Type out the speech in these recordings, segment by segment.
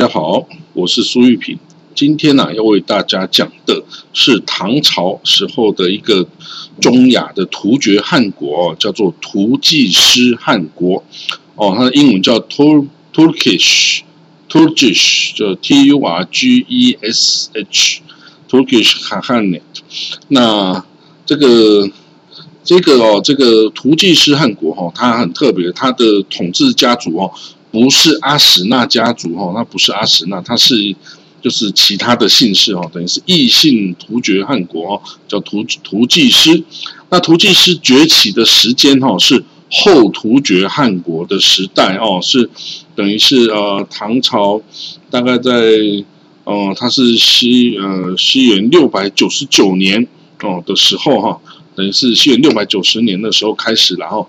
大家好，我是苏玉平。今天呢，要为大家讲的是唐朝时候的一个中亚的突厥汗国，叫做突厥师汗国。哦，它的英文叫 Tur Turkish Turkish，就 T U R G E S H，Turkish Khanate。那这个这个哦，这个突厥师汗国哈，它很特别，它的统治家族哦。不是阿史那家族哈，那不是阿史那，他是就是其他的姓氏哦，等于是异姓突厥汗国哦，叫突突厥师。那突厥师崛起的时间哈，是后突厥汗国的时代哦，是等于是呃唐朝大概在呃他是西呃西元六百九十九年哦的时候哈，等于是西元六百九十年的时候开始，然后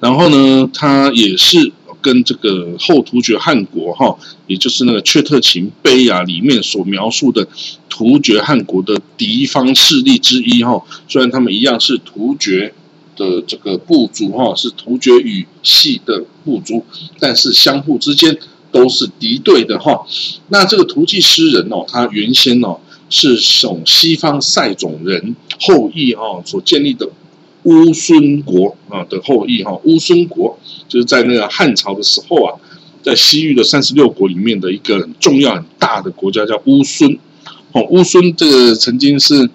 然后呢，他也是。跟这个后突厥汗国哈，也就是那个《阙特勤碑》啊里面所描述的突厥汗国的敌方势力之一哈，虽然他们一样是突厥的这个部族哈，是突厥语系的部族，但是相互之间都是敌对的哈。那这个突厥诗人哦，他原先哦是从西方塞种人后裔哦所建立的。乌孙国啊的后裔哈，乌孙国就是在那个汉朝的时候啊，在西域的三十六国里面的一个很重要很大的国家叫乌孙。哦，乌孙这个曾经是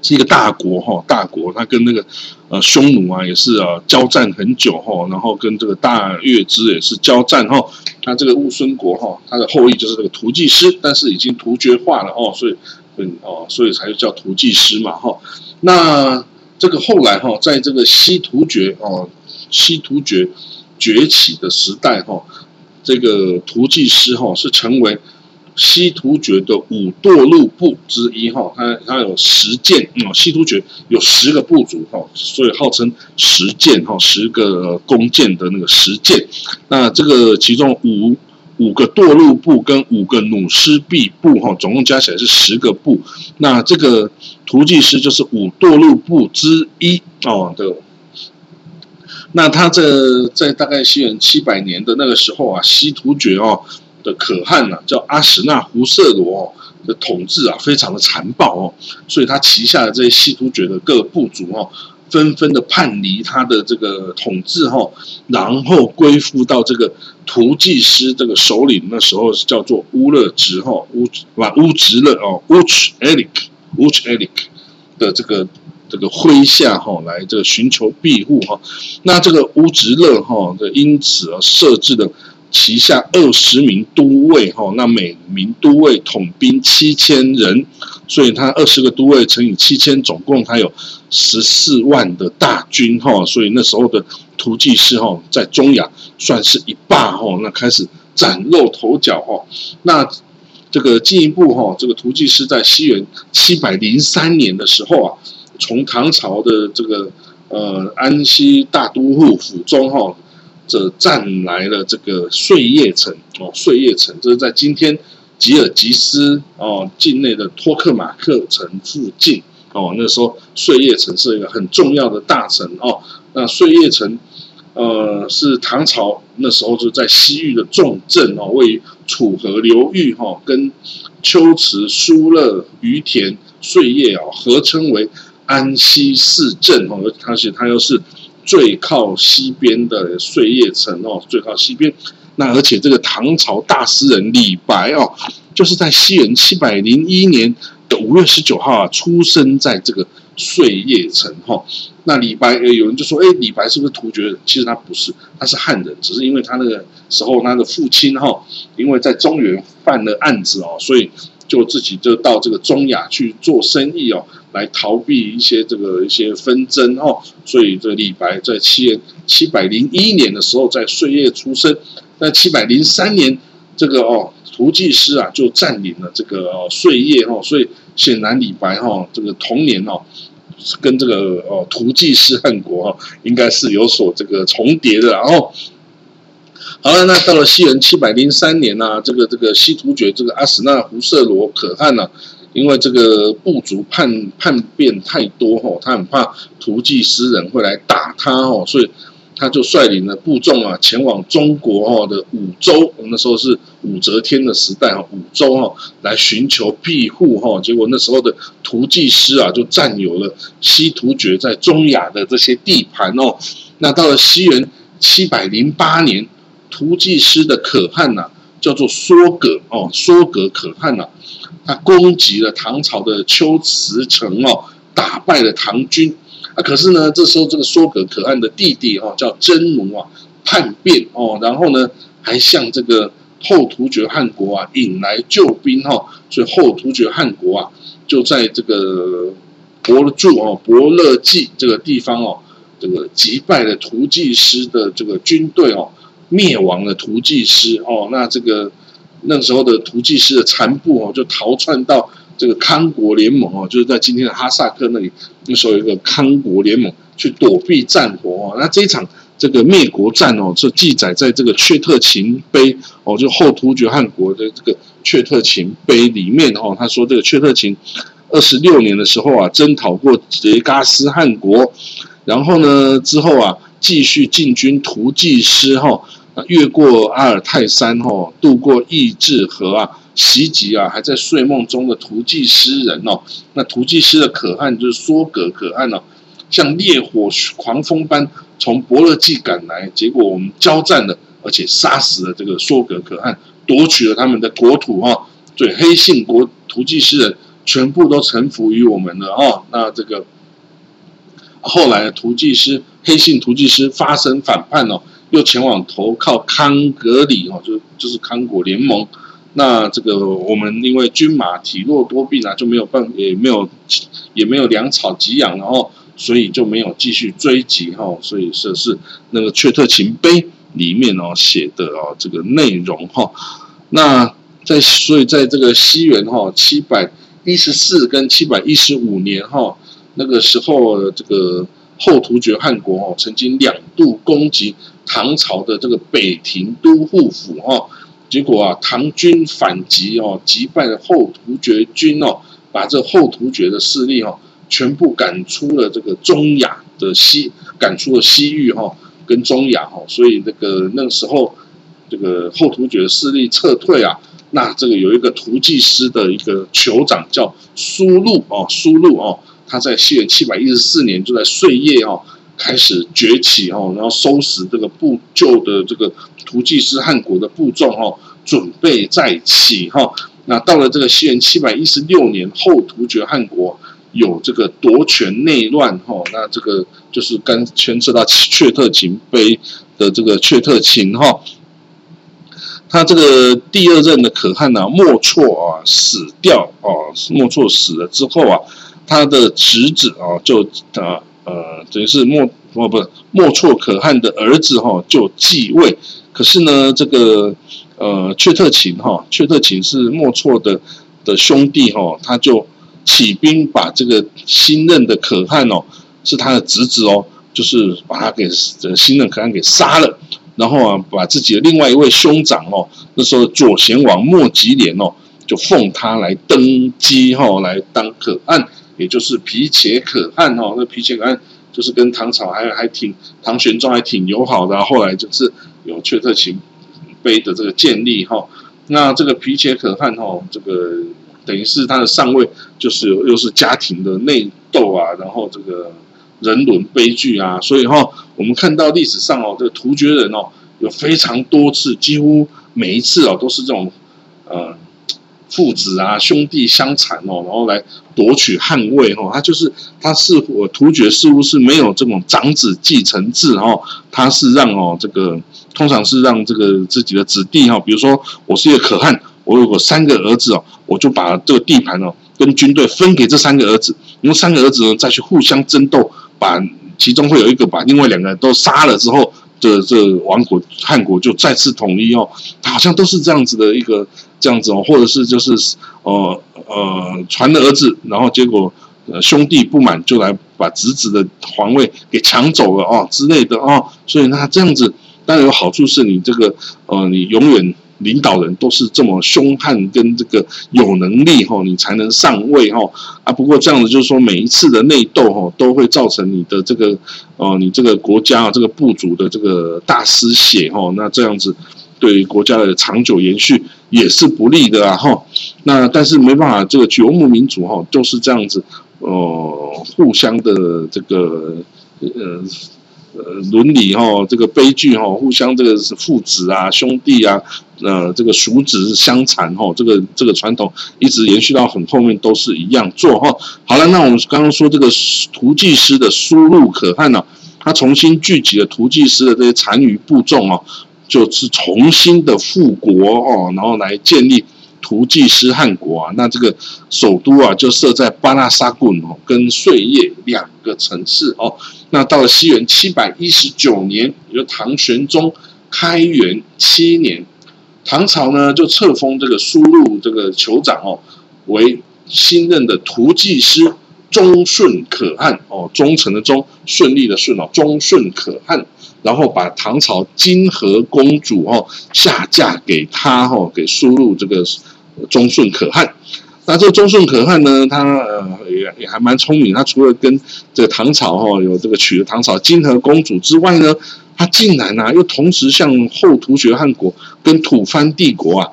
是一个大国哈，大国，他跟那个呃匈奴啊也是啊交战很久哈，然后跟这个大月支也是交战哈。他这个乌孙国哈，他的后裔就是这个突厥师，但是已经突厥化了哦，所以嗯哦，所以才叫突厥师嘛哈。那这个后来哈，在这个西突厥哦，西突厥崛起的时代哈，这个突厥师哈是成为西突厥的五堕路部之一哈，它它有十件哦，西突厥有十个部族哈，所以号称十件哈，十个弓箭的那个十件，那这个其中五。五个堕路部跟五个弩师臂部哈，总共加起来是十个部。那这个突骑师就是五堕路部之一哦对。那他这在大概西元七百年的那个时候啊，西突厥哦的可汗呐，叫阿史那胡色罗的统治啊，非常的残暴哦，所以他旗下的这些西突厥的各个部族哦。纷纷的叛离他的这个统治哈，然后归附到这个图济师这个首领，那时候是叫做乌勒直哈乌哇乌直勒哦乌什埃里克乌什埃里克的这个这个麾下哈，来这个寻求庇护哈。那这个乌直勒哈的因此而设置的旗下二十名都尉哈，那每名都尉统兵七千人。所以他二十个都尉乘以七千，总共他有十四万的大军哈。所以那时候的突骑师哈，在中亚算是一霸哈。那开始崭露头角哈。那这个进一步哈，这个突骑师在西元七百零三年的时候啊，从唐朝的这个呃安西大都护府中哈，这占来了这个碎叶城哦，碎叶城这是在今天。吉尔吉斯哦，境内的托克马克城附近哦，那时候碎叶城是一个很重要的大城哦。那碎叶城呃是唐朝那时候就在西域的重镇哦，位于楚河流域哈，跟龟池、疏勒、于田、碎叶啊合称为安西四镇哦，而且它又是最靠西边的碎叶城哦，最靠西边。那而且这个唐朝大诗人李白哦，就是在西元七百零一年五月十九号啊，出生在这个碎叶城哈。那李白，有人就说，哎，李白是不是突厥人？其实他不是，他是汉人，只是因为他那个时候他的父亲哈，因为在中原犯了案子哦，所以就自己就到这个中亚去做生意哦，来逃避一些这个一些纷争哦。所以这李白在七七百零一年的时候在碎叶出生。在七百零三年，这个哦，突骑师啊就占领了这个碎叶哦，所以显然李白哈这个童年哦，跟这个哦突骑师汗国哈应该是有所这个重叠的。然后，好了，那到了西元七百零三年呢，这个这个西突厥这个阿史那胡色罗可汗呢，因为这个部族叛叛变太多哈，他很怕突骑诗人会来打他哦，所以。他就率领了部众啊，前往中国哦的武州，那时候是武则天的时代哈，武州哈来寻求庇护哈。结果那时候的突骑师啊，就占有了西突厥在中亚的这些地盘哦。那到了西元七百零八年，突骑师的可汗呐，叫做梭葛哦，梭葛可汗呐，他攻击了唐朝的秋瓷城哦，打败了唐军。啊，可是呢，这时候这个梭格可汗的弟弟哦，叫真奴啊，叛变哦，然后呢，还向这个后突厥汗国啊引来救兵哈，所以后突厥汗国啊就在这个伯勒柱哦，伯勒济这个地方哦，这个击败了突骑师的这个军队哦，灭亡了突骑师哦，那这个那时候的突骑师的残部哦，就逃窜到。这个康国联盟哦，就是在今天的哈萨克那里，那时候有一个康国联盟去躲避战火哦。那这一场这个灭国战哦，是记载在这个《阙特勤碑》哦，就后突厥汗国的这个《阙特勤碑》里面哦。他说这个阙特勤二十六年的时候啊，征讨过杰嘎斯汗国，然后呢之后啊，继续进军突骑师哈，越过阿尔泰山哈，渡过易志河啊。袭击啊！还在睡梦中的图记诗人哦，那图记诗的可汗就是梭格可汗哦，像烈火狂风般从伯乐季赶来，结果我们交战了，而且杀死了这个梭格可汗，夺取了他们的国土哈，所以黑信国图记诗人全部都臣服于我们了哦。那这个后来图记师黑信图记师发生反叛哦，又前往投靠康格里哦，就就是康国联盟。那这个我们因为军马体弱多病啊，就没有办也没有也没有粮草给养，然后所以就没有继续追击哈。所以这是那个《阙特勤碑》里面哦写的哦这个内容哈。那在所以在这个西元哈七百一十四跟七百一十五年哈那个时候，这个后突厥汗国哦曾经两度攻击唐朝的这个北庭都护府哈。结果啊，唐军反击哦，击败了后突厥军哦，把这后突厥的势力哦，全部赶出了这个中亚的西，赶出了西域哈，跟中亚哈，所以那个那个时候，这个后突厥的势力撤退啊，那这个有一个突骑师的一个酋长叫苏禄哦，苏禄哦，他在西元七百一十四年就在岁夜哦。开始崛起哦，然后收拾这个部旧的这个突骑师汗国的部众哦，准备再起哈。那到了这个西元七百一十六年，后突厥汗国有这个夺权内乱哈。那这个就是跟牵涉到阙特勤碑的这个阙特勤哈。他这个第二任的可汗呢，莫错啊死掉哦，莫错死了之后啊，他的侄子啊就啊。呃，等于是莫哦不莫错可汗的儿子哈就继位，可是呢，这个呃阙特勤哈，阙特勤是莫错的的兄弟哈，他就起兵把这个新任的可汗哦，是他的侄子哦，就是把他给新任可汗给杀了，然后啊，把自己的另外一位兄长哦，那时候左贤王莫吉连哦，就奉他来登基哈，来当可汗。也就是皮且可汗哈，那皮且可汗就是跟唐朝还还挺唐玄宗还挺友好的，后来就是有阙特勤碑的这个建立哈。那这个皮且可汗哈，这个等于是他的上位，就是又是家庭的内斗啊，然后这个人伦悲剧啊，所以哈，我们看到历史上哦，这个突厥人哦，有非常多次，几乎每一次哦，都是这种呃。父子啊，兄弟相残哦，然后来夺取汉位哦。他就是他是我突厥似乎是没有这种长子继承制哦，他是让哦这个通常是让这个自己的子弟哈，比如说我是一个可汗，我有个三个儿子哦，我就把这个地盘哦跟军队分给这三个儿子，然后三个儿子呢再去互相争斗，把其中会有一个把另外两个人都杀了之后。这这王国汉国就再次统一哦，好像都是这样子的一个这样子哦，或者是就是呃呃传的儿子，然后结果呃兄弟不满就来把侄子的皇位给抢走了哦之类的哦，所以那这样子当然有好处是你这个呃你永远领导人都是这么凶悍跟这个有能力哈，你才能上位哈啊。不过这样子就是说，每一次的内斗哈，都会造成你的这个哦，你这个国家啊，这个部族的这个大失血哈。那这样子对国家的长久延续也是不利的啊哈。那但是没办法，这个游牧民族哈就是这样子哦，互相的这个呃。呃，伦理哈，这个悲剧哈，互相这个是父子啊、兄弟啊，呃，这个叔侄相残哈，这个这个传统一直延续到很后面都是一样做哈。好了，那我们刚刚说这个图记师的输入可汗呢，他重新聚集了图记师的这些残余部众哦，就是重新的复国哦，然后来建立。图记师汗国啊，那这个首都啊就设在巴拉沙滚哦，跟碎叶两个城市哦。那到了西元七百一十九年，也就唐玄宗开元七年，唐朝呢就册封这个输入这个酋长哦为新任的图记师忠顺可汗哦，忠诚的忠，顺利的顺哦，忠顺可汗。然后把唐朝金河公主哦下嫁给他哦，给输入这个。忠顺可汗，那这个忠顺可汗呢，他呃也也还蛮聪明。他除了跟这个唐朝哈有这个娶了唐朝金河公主之外呢，他竟然呢又同时向后突厥汗国跟吐蕃帝国啊，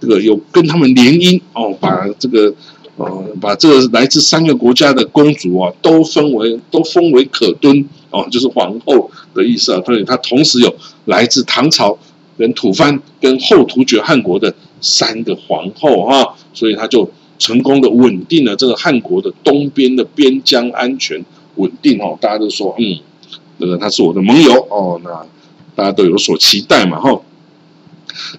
这个有跟他们联姻哦，把这个呃把这个来自三个国家的公主啊都分为都封为可敦哦，就是皇后的意思啊。所以她同时有来自唐朝跟吐蕃跟后突厥汗国的。三个皇后哈，所以他就成功的稳定了这个汉国的东边的边疆安全稳定哦，大家都说嗯，那个他是我的盟友哦，那大家都有所期待嘛哈。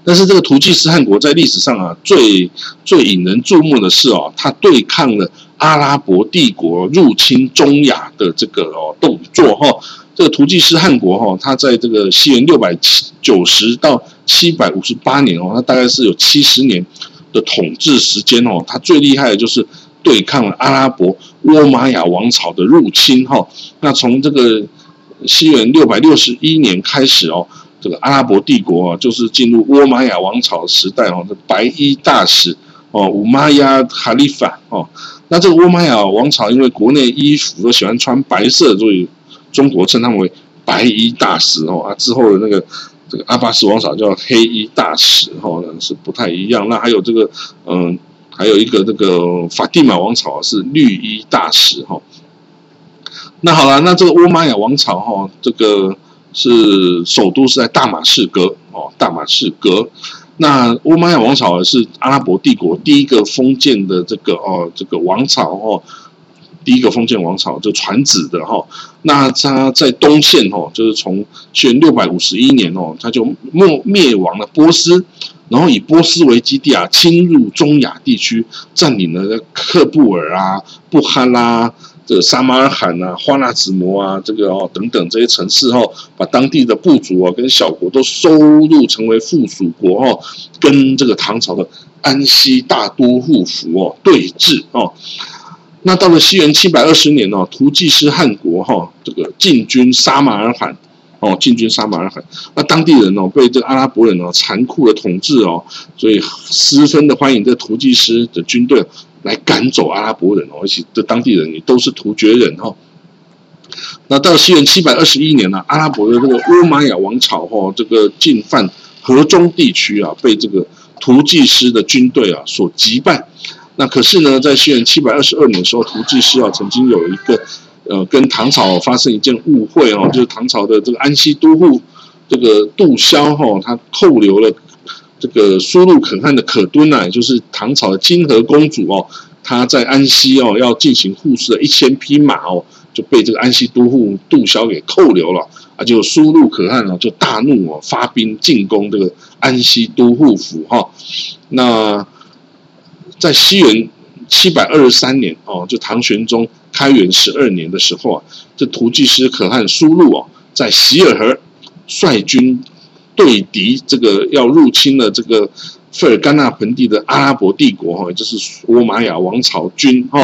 但是这个图记斯汗国在历史上啊，最最引人注目的是哦，他对抗了阿拉伯帝国入侵中亚的这个哦动作哈。这个图记斯汗国哈，它在这个西元六百七九十到七百五十八年哦，它大概是有七十年的统治时间哦。它最厉害的就是对抗了阿拉伯倭玛雅王朝的入侵哈。那从这个西元六百六十一年开始哦，这个阿拉伯帝国啊，就是进入倭玛雅王朝时代哦。这白衣大使哦，五玛雅哈利法哦。那这个倭玛雅王朝因为国内衣服都喜欢穿白色，所以中国称他们为白衣大使哦啊，之后的那个这个阿巴斯王朝叫黑衣大使哦，是不太一样。那还有这个嗯，还有一个这个法蒂玛王朝是绿衣大使哈。那好了，那这个乌玛雅王朝哈，这个是首都是在大马士革哦，大马士革。那乌玛雅王朝是阿拉伯帝国第一个封建的这个哦，这个王朝哦。第一个封建王朝就传旨的哈，那他在东线哦，就是从元六百五十一年哦，他就灭灭亡了波斯，然后以波斯为基地啊，侵入中亚地区，占领了克布尔啊、布哈拉、这个沙马尔罕啊、花剌子模啊，这个哦等等这些城市哦，把当地的部族啊跟小国都收入成为附属国哦，跟这个唐朝的安西大都护府哦对峙哦。那到了西元七百二十年哦，图记师汗国哈，这个进军沙马尔罕哦，进军沙马尔罕，那当地人哦被这个阿拉伯人哦残酷的统治哦，所以十分的欢迎这图记师的军队来赶走阿拉伯人哦，而且这当地人也都是突厥人哈。那到西元七百二十一年呢，阿拉伯的这个乌玛雅王朝哈，这个进犯河中地区啊，被这个图记师的军队啊所击败。那可是呢，在西元七百二十二年的时候，图记师啊曾经有一个呃跟唐朝发生一件误会哦，就是唐朝的这个安西都护这个杜萧哈，他扣留了这个苏禄可汗的可敦啊，就是唐朝的金河公主哦，她在安西哦要进行护士的一千匹马哦，就被这个安西都护杜萧给扣留了啊，就苏禄可汗哦就大怒哦，发兵进攻这个安西都护府哈，那。在西元七百二十三年哦，就唐玄宗开元十二年的时候啊，这图记师可汗苏禄哦，在希尔河率军对敌这个要入侵了这个费尔干纳盆地的阿拉伯帝国哈，也就是倭玛雅王朝军哈，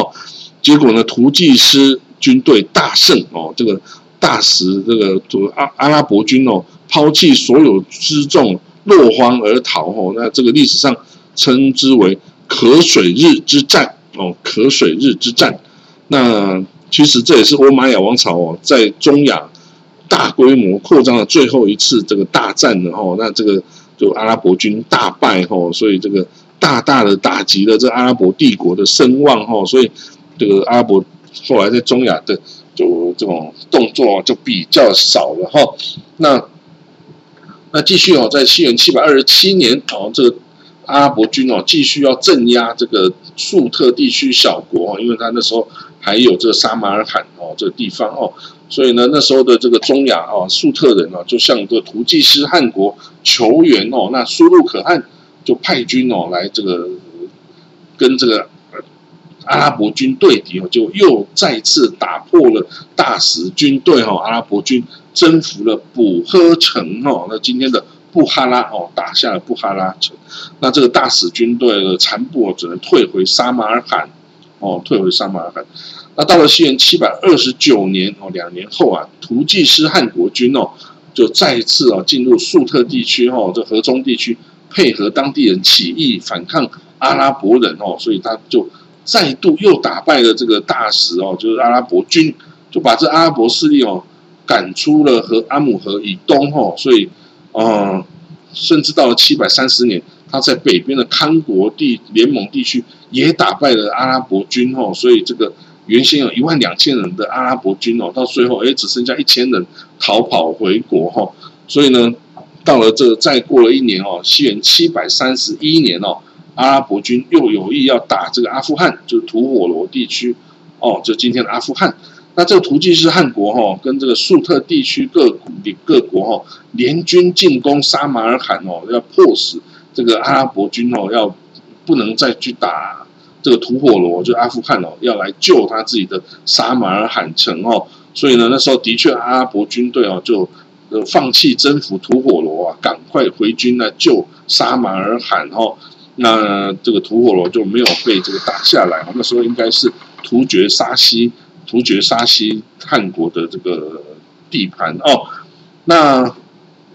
结果呢，图季斯军队大胜哦，这个大使这个阿阿拉伯军哦，抛弃所有辎重，落荒而逃哦。那这个历史上称之为渴水日之战哦，渴水日之战。那其实这也是欧玛雅王朝哦，在中亚大规模扩张的最后一次这个大战了哦。那这个就阿拉伯军大败哦，所以这个大大的打击了这阿拉伯帝国的声望哦。所以这个阿拉伯后来在中亚的就这种动作就比较少了哈。那那继续哦，在西元七百二十七年哦，这个阿拉伯军哦继续要镇压这个粟特地区小国哦，因为他那时候。还有这个撒马尔罕这个地方哦，所以呢，那时候的这个中亚哦，粟特人哦，就向这个图济斯汗国求援哦，那苏禄可汗就派军哦来这个跟这个阿拉伯军对敌哦，就又再次打破了大使军队哦，阿拉伯军征服了卜呵城哦，那今天的布哈拉哦，打下了布哈拉城，那这个大使军队的残部只能退回沙马尔罕。哦，退回沙马尔罕。那到了西元七百二十九年哦，两年后啊，图济斯汗国军哦，就再次啊进入粟特地区哦，这河中地区配合当地人起义反抗阿拉伯人哦，所以他就再度又打败了这个大使哦，就是阿拉伯军，就把这阿拉伯势力哦赶出了和阿姆河以东哦，所以嗯，甚至到了七百三十年。他在北边的康国地联盟地区也打败了阿拉伯军哦，所以这个原先有一万两千人的阿拉伯军哦，到最后哎只剩下一千人逃跑回国哈，所以呢，到了这再过了一年哦，西元七百三十一年哦，阿拉伯军又有意要打这个阿富汗，就是吐火罗地区哦，就今天的阿富汗。那这个图济是汗国哈，跟这个粟特地区各各国哈联军进攻沙马尔罕哦，要迫使。这个阿拉伯军哦，要不能再去打这个吐火罗，就阿富汗哦，要来救他自己的沙马尔罕城哦。所以呢，那时候的确阿拉伯军队哦，就呃放弃征服吐火罗啊，赶快回军来救沙马尔罕哦。那这个吐火罗就没有被这个打下来那时候应该是突厥沙西突厥沙西汗国的这个地盘哦。那。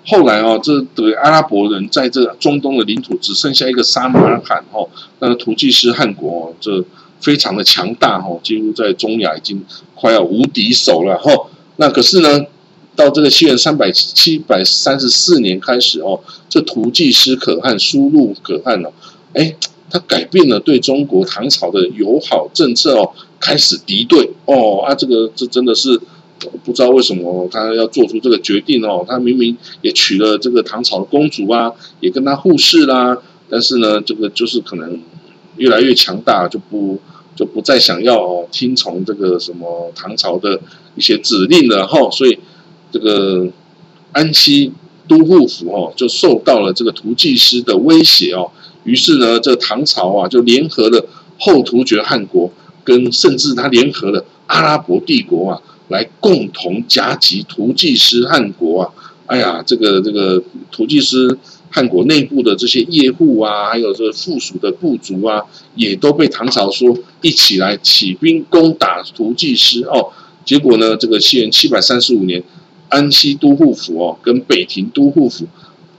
后来哦，这个阿拉伯人在这中东的领土只剩下一个沙马尔罕哦，那个图济斯汗国哦，这非常的强大哦，几乎在中亚已经快要无敌手了哈。那可是呢，到这个西元三百七百三十四年开始哦，这图济斯可汗输入可汗哦，哎，他改变了对中国唐朝的友好政策哦，开始敌对哦啊，这个这真的是。不知道为什么他要做出这个决定哦，他明明也娶了这个唐朝的公主啊，也跟他互视啦，但是呢，这个就是可能越来越强大，就不就不再想要听从这个什么唐朝的一些指令了哈，所以这个安西都护府哦，就受到了这个图济师的威胁哦，于是呢，这唐朝啊就联合了后突厥汗国，跟甚至他联合了阿拉伯帝国啊。来共同夹击图济斯汗国啊！哎呀，这个这个图济斯汗国内部的这些业户啊，还有这附属的部族啊，也都被唐朝说一起来起兵攻打图济斯哦。结果呢，这个西元七百三十五年，安西都护府哦跟北庭都护府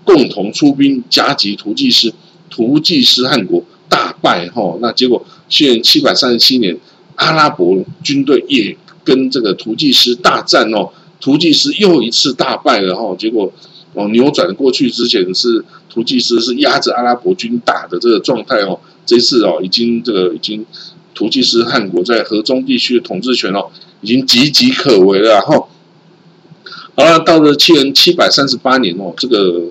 共同出兵夹击图济斯，图济斯汗国大败哈。那结果西元七百三十七年，阿拉伯军队也。跟这个图济斯大战哦，图济斯又一次大败了哈，结果哦扭转过去之前是图济斯是压着阿拉伯军打的这个状态哦，这次哦已经这个已经图济斯汗国在河中地区的统治权哦已经岌岌可危了哈。好了，到了七元七百三十八年哦，这个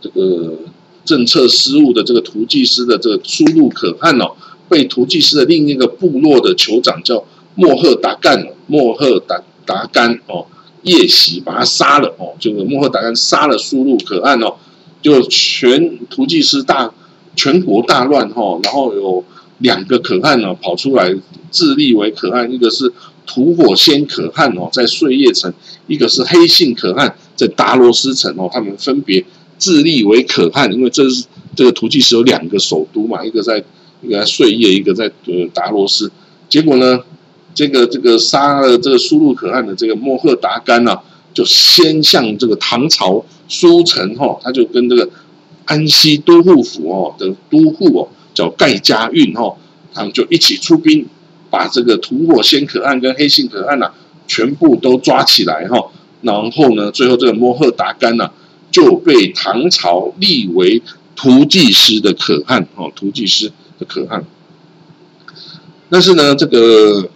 这个政策失误的这个图济斯的这个输入可汗哦，被图济斯的另一个部落的酋长叫。莫赫达干，莫赫达达干哦，夜袭把他杀了哦，这个莫赫达干杀了苏禄可汗哦，就全图济斯大全国大乱哈，然后有两个可汗呢跑出来自立为可汗，一个是吐火仙可汗哦，在碎叶城，一个是黑信可汗在达罗斯城哦，他们分别自立为可汗，因为这是这个图济斯有两个首都嘛，一个在一个在碎叶，一个在呃达罗斯，结果呢？这个这个杀了这个苏禄可汗的这个莫赫达干呢，就先向这个唐朝苏城哈，他就跟这个安西都护府哦的都护哦，叫盖家运哦，他们就一起出兵，把这个吐火仙可汗跟黑信可汗呐，全部都抓起来哈。然后呢，最后这个摩诃达干呐，就被唐朝立为图记师的可汗哦，图记师的可汗。但是呢，这个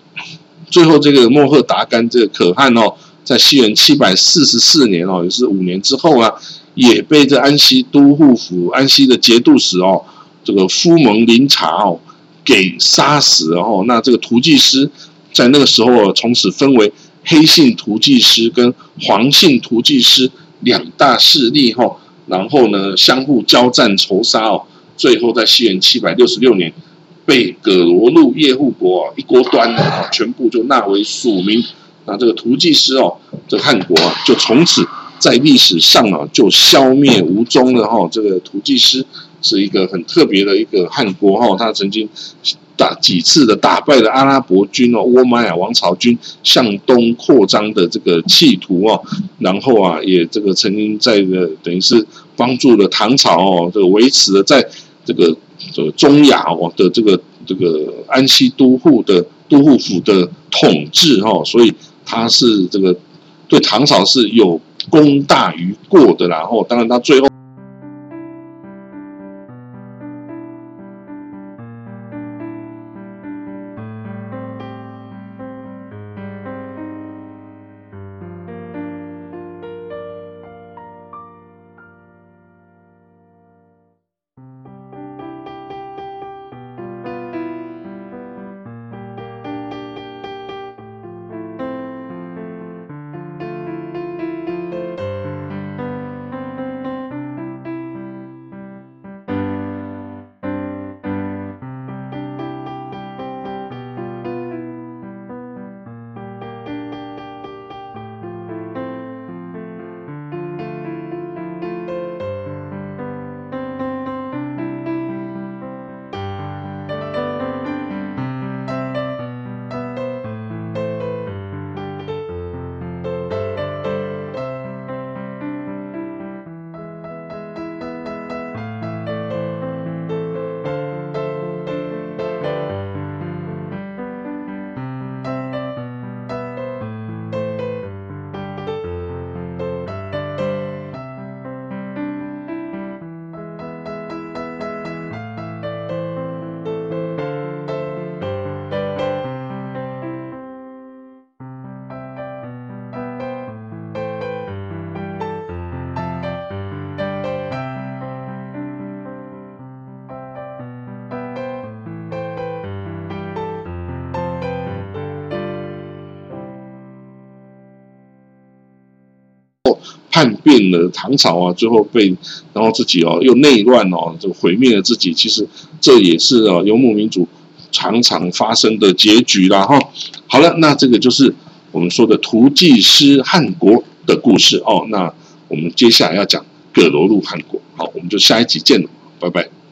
最后这个莫赫达干这个可汗哦，在西元七百四十四年哦，也是五年之后啊，也被这安西都护府安西的节度使哦，这个夫蒙林察哦给杀死哦。那这个图记师在那个时候从此分为黑姓图记师跟黄姓图记师两大势力哈。然后呢，相互交战仇杀哦，最后在西元七百六十六年。被葛罗路叶护国一锅端了，全部就纳为属民。那这个图记师哦，这汉国啊，就从此在历史上啊就消灭无踪了哈。这个图记师是一个很特别的一个汉国哈，他曾经打几次的打败了阿拉伯军哦，倭马亚王朝军向东扩张的这个企图哦，然后啊也这个曾经在的等于是帮助了唐朝哦，这个维持了在这个。这个中亚哦的这个这个安西都护的都护府的统治哦，所以他是这个对唐朝是有功大于过的，然后当然他最后。叛变了唐朝啊，最后被然后自己哦又内乱哦，就毁灭了自己。其实这也是啊游牧民族常常发生的结局啦哈。好了，那这个就是我们说的图记师汗国的故事哦。那我们接下来要讲葛罗路汗国，好，我们就下一集见了，拜拜。